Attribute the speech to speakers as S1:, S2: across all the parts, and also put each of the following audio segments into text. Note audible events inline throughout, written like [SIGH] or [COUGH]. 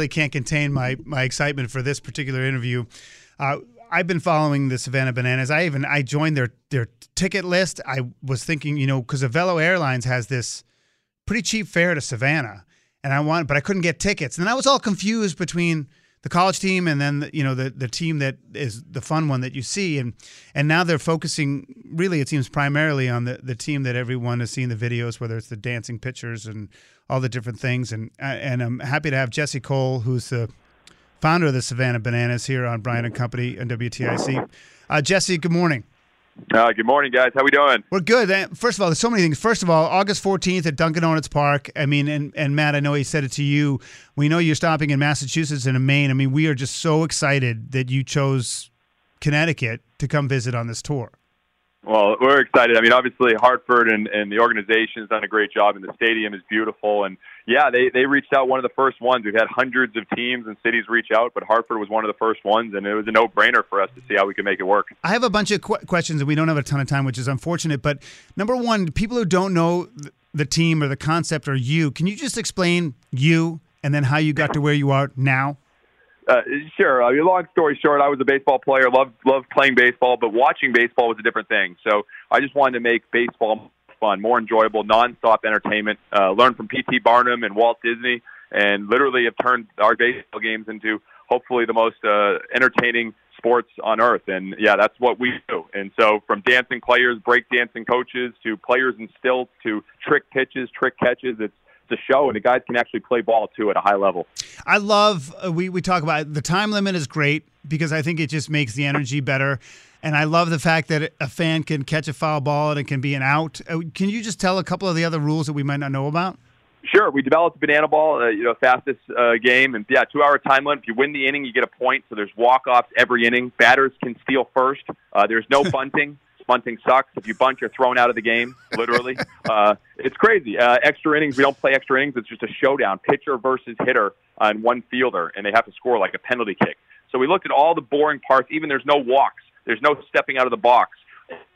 S1: Really can't contain my my excitement for this particular interview. Uh, I've been following the Savannah Bananas. I even I joined their their ticket list. I was thinking, you know, because Avelo Airlines has this pretty cheap fare to Savannah, and I want, but I couldn't get tickets, and I was all confused between the college team and then the, you know the the team that is the fun one that you see, and and now they're focusing really it seems primarily on the the team that everyone has seen the videos, whether it's the dancing pictures and all the different things, and and I'm happy to have Jesse Cole, who's the founder of the Savannah Bananas, here on Brian and Company and WTIC. Uh, Jesse, good morning.
S2: Uh, good morning, guys. How we doing?
S1: We're good. Uh, First of all, there's so many things. First of all, August 14th at Dunkin' Donuts Park. I mean, and, and Matt, I know he said it to you. We know you're stopping in Massachusetts and in Maine. I mean, we are just so excited that you chose Connecticut to come visit on this tour.
S2: Well, we're excited. I mean, obviously, Hartford and, and the organization has done a great job, and the stadium is beautiful. And yeah, they, they reached out one of the first ones. We've had hundreds of teams and cities reach out, but Hartford was one of the first ones, and it was a no brainer for us to see how we could make it work.
S1: I have a bunch of qu- questions, and we don't have a ton of time, which is unfortunate. But number one, people who don't know the team or the concept or you, can you just explain you and then how you got to where you are now?
S2: Uh, sure. I mean, long story short, I was a baseball player, loved loved playing baseball, but watching baseball was a different thing. So I just wanted to make baseball fun, more enjoyable, nonstop entertainment. Uh, learn from P.T. Barnum and Walt Disney, and literally have turned our baseball games into hopefully the most uh, entertaining sports on earth. And yeah, that's what we do. And so from dancing players, break dancing coaches, to players in stilts, to trick pitches, trick catches, it's a show, and the guys can actually play ball too at a high level.
S1: I love uh, we we talk about the time limit is great because I think it just makes the energy better. And I love the fact that a fan can catch a foul ball and it can be an out. Uh, Can you just tell a couple of the other rules that we might not know about?
S2: Sure, we developed banana ball, uh, you know, fastest uh, game, and yeah, two-hour time limit. If you win the inning, you get a point. So there's walk-offs every inning. Batters can steal first. Uh, there's no [LAUGHS] bunting. Bunting sucks. If you bunt, you're thrown out of the game, literally. [LAUGHS] uh, it's crazy. Uh, extra innings, we don't play extra innings. It's just a showdown, pitcher versus hitter on one fielder, and they have to score like a penalty kick. So we looked at all the boring parts. Even there's no walks. There's no stepping out of the box.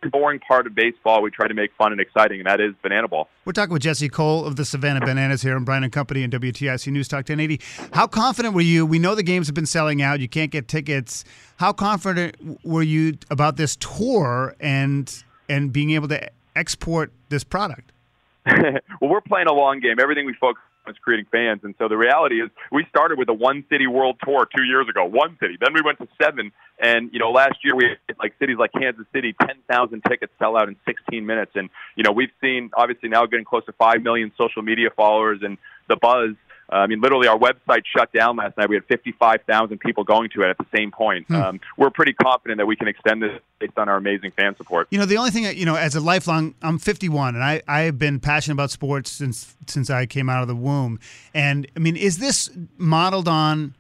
S2: The boring part of baseball, we try to make fun and exciting, and that is banana ball.
S1: We're talking with Jesse Cole of the Savannah Bananas here on Brian and Company and WTIC News Talk 1080. How confident were you? We know the games have been selling out. You can't get tickets. How confident were you about this tour and and being able to export this product? [LAUGHS]
S2: well, we're playing a long game. Everything we focus is creating fans, and so the reality is, we started with a one city world tour two years ago. One city, then we went to seven, and you know, last year we had like cities like Kansas City, ten thousand tickets sell out in 16 minutes, and you know, we've seen obviously now getting close to five million social media followers, and the buzz. Uh, I mean, literally, our website shut down last night. We had 55,000 people going to it at the same point.
S1: Hmm.
S2: Um, we're pretty confident that we can extend this based on our amazing fan support.
S1: You know, the only thing that, you know, as a lifelong, I'm 51 and I, I have been passionate about sports since since I came out of the womb. And I mean, is this modeled on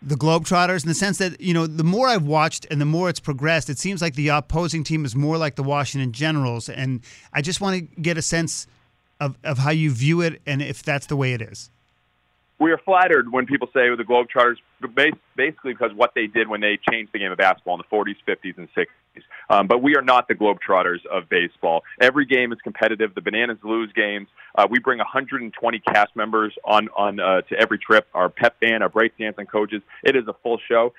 S1: the Globetrotters in the sense that, you know, the more I've watched and the more it's progressed, it seems like the opposing team is more like the Washington Generals. And I just want to get a sense of, of how you view it and if that's the way it is.
S2: We are flattered when people say the Globetrotters, basically because what they did when they changed the game of basketball in the 40s, 50s, and 60s. Um, but we are not the Globetrotters of baseball. Every game is competitive. The Bananas lose games. Uh, we bring 120 cast members on on uh, to every trip. Our pep band, our breakdancing coaches. It is a full show.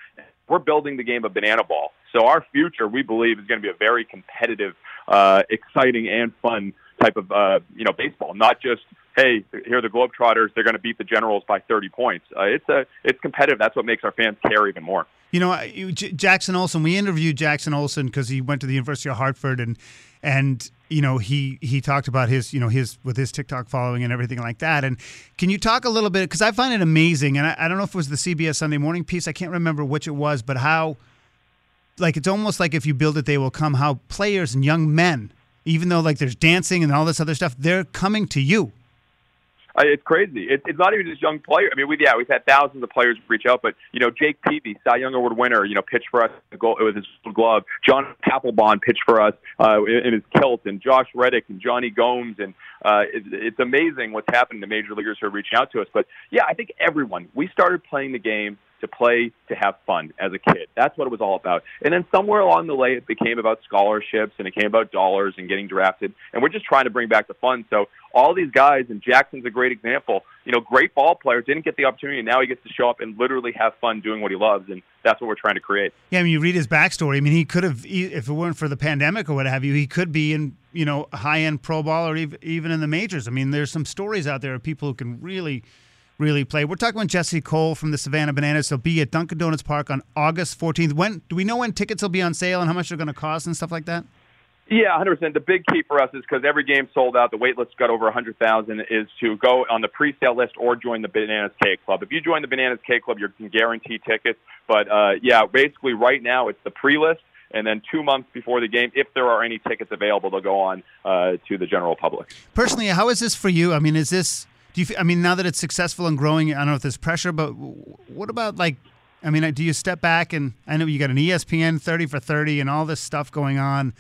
S2: We're building the game of banana ball. So our future, we believe, is going to be a very competitive, uh, exciting, and fun type of uh, you know baseball. Not just hey, here are the Globetrotters. They're going to beat the Generals by 30 points. Uh, it's a it's competitive. That's what makes our fans care even more.
S1: You know, Jackson Olson. We interviewed Jackson Olson because he went to the University of Hartford, and and you know he he talked about his you know his with his TikTok following and everything like that. And can you talk a little bit because I find it amazing, and I, I don't know if it was the CBS Sunday Morning piece. I can't remember which it was, but how like it's almost like if you build it, they will come. How players and young men, even though like there's dancing and all this other stuff, they're coming to you.
S2: It's crazy. It, it's not even just young players. I mean, we yeah, we've had thousands of players reach out, but you know, Jake Peavy, Cy Young Award winner, you know, pitched for us with his glove. John Papelbon pitched for us uh, in his kilt, and Josh Reddick and Jonny Gomes, and uh, it, it's amazing what's happening to major leaguers who are reaching out to us. But yeah, I think everyone. We started playing the game to play to have fun as a kid. That's what it was all about. And then somewhere along the way, it became about scholarships and it came about dollars and getting drafted. And we're just trying to bring back the fun. So all these guys, and Jackson's a great example. You know, great ball player didn't get the opportunity. And now he gets to show up and literally have fun doing what he loves. And that's what we're trying to create.
S1: Yeah, I mean, you read his backstory. I mean, he could have, if it weren't for the pandemic or what have you, he could be in, you know, high end pro ball or even in the majors. I mean, there's some stories out there of people who can really really play. We're talking with Jesse Cole from the Savannah Bananas. They'll be at Dunkin' Donuts Park on August 14th. When do we know when tickets will be on sale and how much they're going to cost and stuff like that?
S2: Yeah, 100%. The big key for us is because every game sold out, the wait list got over 100,000, is to go on the pre-sale list or join the Bananas K Club. If you join the Bananas K Club, you can guarantee tickets. But uh, yeah, basically right now it's the pre-list, and then two months before the game, if there are any tickets available, they'll go on uh, to the general public.
S1: Personally, how is this for you? I mean, is this do you? I mean, now that it's successful and growing, I don't know if there's pressure, but what about like? I mean, do you step back and I know you got an ESPN 30 for 30 and all this stuff going on.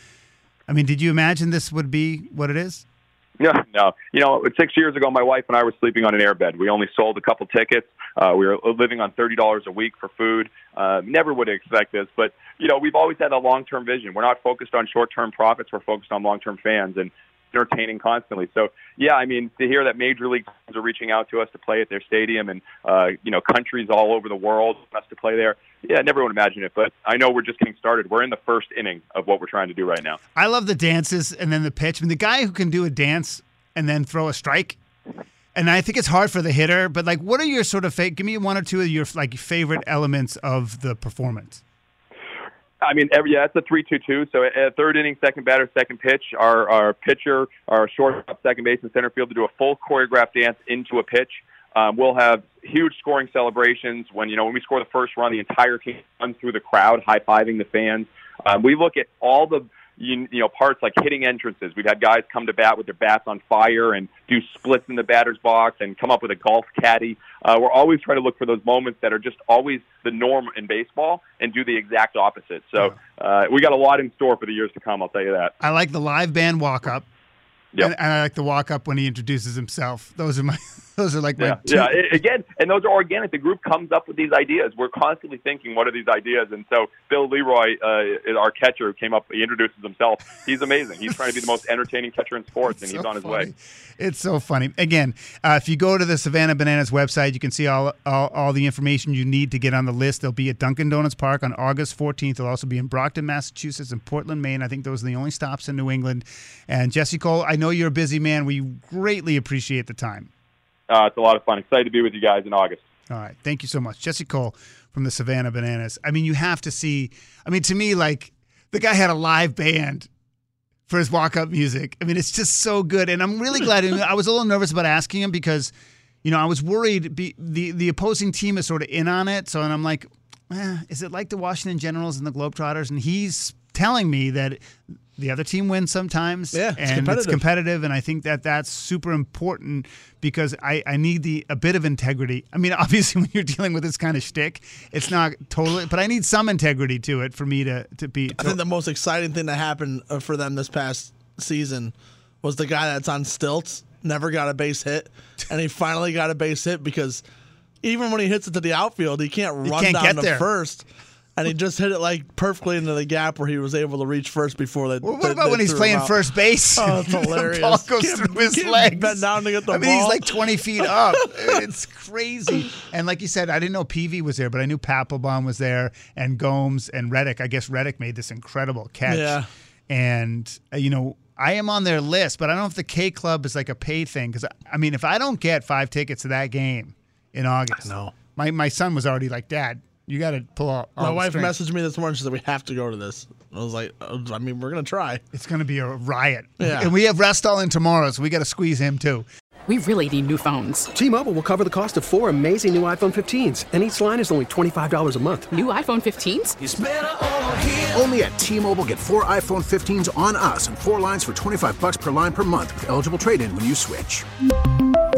S1: I mean, did you imagine this would be what it is? [LAUGHS]
S2: No, no. You know, six years ago, my wife and I were sleeping on an airbed. We only sold a couple tickets. Uh, we were living on thirty dollars a week for food. Uh, never would expect this, but you know, we've always had a long-term vision. We're not focused on short-term profits. We're focused on long-term fans, and entertaining constantly. So yeah, I mean to hear that major league teams are reaching out to us to play at their stadium and uh, you know countries all over the world us to play there. Yeah, I never would imagine it, but I know we're just getting started. We're in the first inning of what we're trying to do right now.
S1: I love the dances and then the pitch. I mean, the guy who can do a dance and then throw a strike. And I think it's hard for the hitter, but like, what are your sort of give me one or two of your like favorite elements of the performance?
S2: I mean, every yeah, it's a three-two-two. So at third inning, second batter, second pitch, our our pitcher, our shortstop, second base, and center field to do a full choreographed dance into a pitch. Um, we'll have huge scoring celebrations when you know when we score the first run, the entire team runs through the crowd, high fiving the fans. Um, we look at all the you, you know parts like hitting entrances. We've had guys come to bat with their bats on fire and do splits in the batter's box and come up with a golf caddy. Uh, we're always trying to look for those moments that are just always the norm in baseball and do the exact opposite. So uh, we got a lot in store for the years to come. I'll tell you that.
S1: I like the live band walk up. Yep. And, and I like the walk up when he introduces himself. Those are my [LAUGHS] those are like
S2: yeah,
S1: my
S2: two. yeah. Again, and those are organic. The group comes up with these ideas. We're constantly thinking, what are these ideas? And so Bill Leroy, uh, our catcher, came up. He introduces himself. He's amazing. He's trying to be the most entertaining catcher in sports, and so he's on his
S1: funny.
S2: way.
S1: It's so funny. Again, uh, if you go to the Savannah Bananas website, you can see all, all, all the information you need to get on the list. They'll be at Dunkin' Donuts Park on August 14th. They'll also be in Brockton, Massachusetts, and Portland, Maine. I think those are the only stops in New England. And Jesse Cole, I know you're a busy man. We greatly appreciate the time.
S2: Uh, it's a lot of fun. Excited to be with you guys in August.
S1: All right. Thank you so much. Jesse Cole from the Savannah Bananas. I mean, you have to see, I mean, to me, like, the guy had a live band for his walk up music. I mean, it's just so good. And I'm really glad. I was a little nervous about asking him because, you know, I was worried be, the, the opposing team is sort of in on it. So, and I'm like, eh, is it like the Washington Generals and the Globetrotters? And he's telling me that the other team wins sometimes
S3: yeah, it's
S1: and
S3: competitive.
S1: it's competitive and i think that that's super important because I, I need the a bit of integrity i mean [LAUGHS] obviously when you're dealing with this kind of shtick it's not totally but i need some integrity to it for me to to be
S3: i think the most exciting thing that happened uh, for them this past season was the guy that's on stilts never got a base hit and he finally got a base hit because even when he hits it to the outfield he can't run
S1: can't
S3: down to
S1: there.
S3: first and he just hit it like perfectly into the gap where he was able to reach first before they.
S1: Well, what
S3: they-
S1: about
S3: they
S1: when he's playing first base?
S3: Oh, it's [LAUGHS]
S1: the
S3: hilarious.
S1: ball goes
S3: Can't-
S1: through his
S3: can't
S1: legs.
S3: bend down to get the
S1: I mean, he's like 20 feet up. [LAUGHS] it's crazy. And like you said, I didn't know Peavy was there, but I knew Papelbon was there and Gomes and Reddick. I guess Reddick made this incredible catch.
S3: Yeah.
S1: And, uh, you know, I am on their list, but I don't know if the K Club is like a pay thing. Because, I mean, if I don't get five tickets to that game in August,
S3: no,
S1: My, my son was already like, Dad, you got to pull out. all
S3: My
S1: the
S3: wife
S1: strings."
S3: messaged me this morning. She said we have to go to this. I was like, uh, I mean, we're gonna try.
S1: It's going to be a riot.
S3: Yeah.
S1: And we have Restall in tomorrow, so we got to squeeze him too.
S4: We really need new phones.
S5: T-Mobile will cover the cost of four amazing new iPhone 15s, and each line is only $25 a month.
S4: New iPhone 15s?
S6: Only at T-Mobile get four iPhone 15s on us and four lines for 25 bucks per line per month with eligible trade-in when you switch.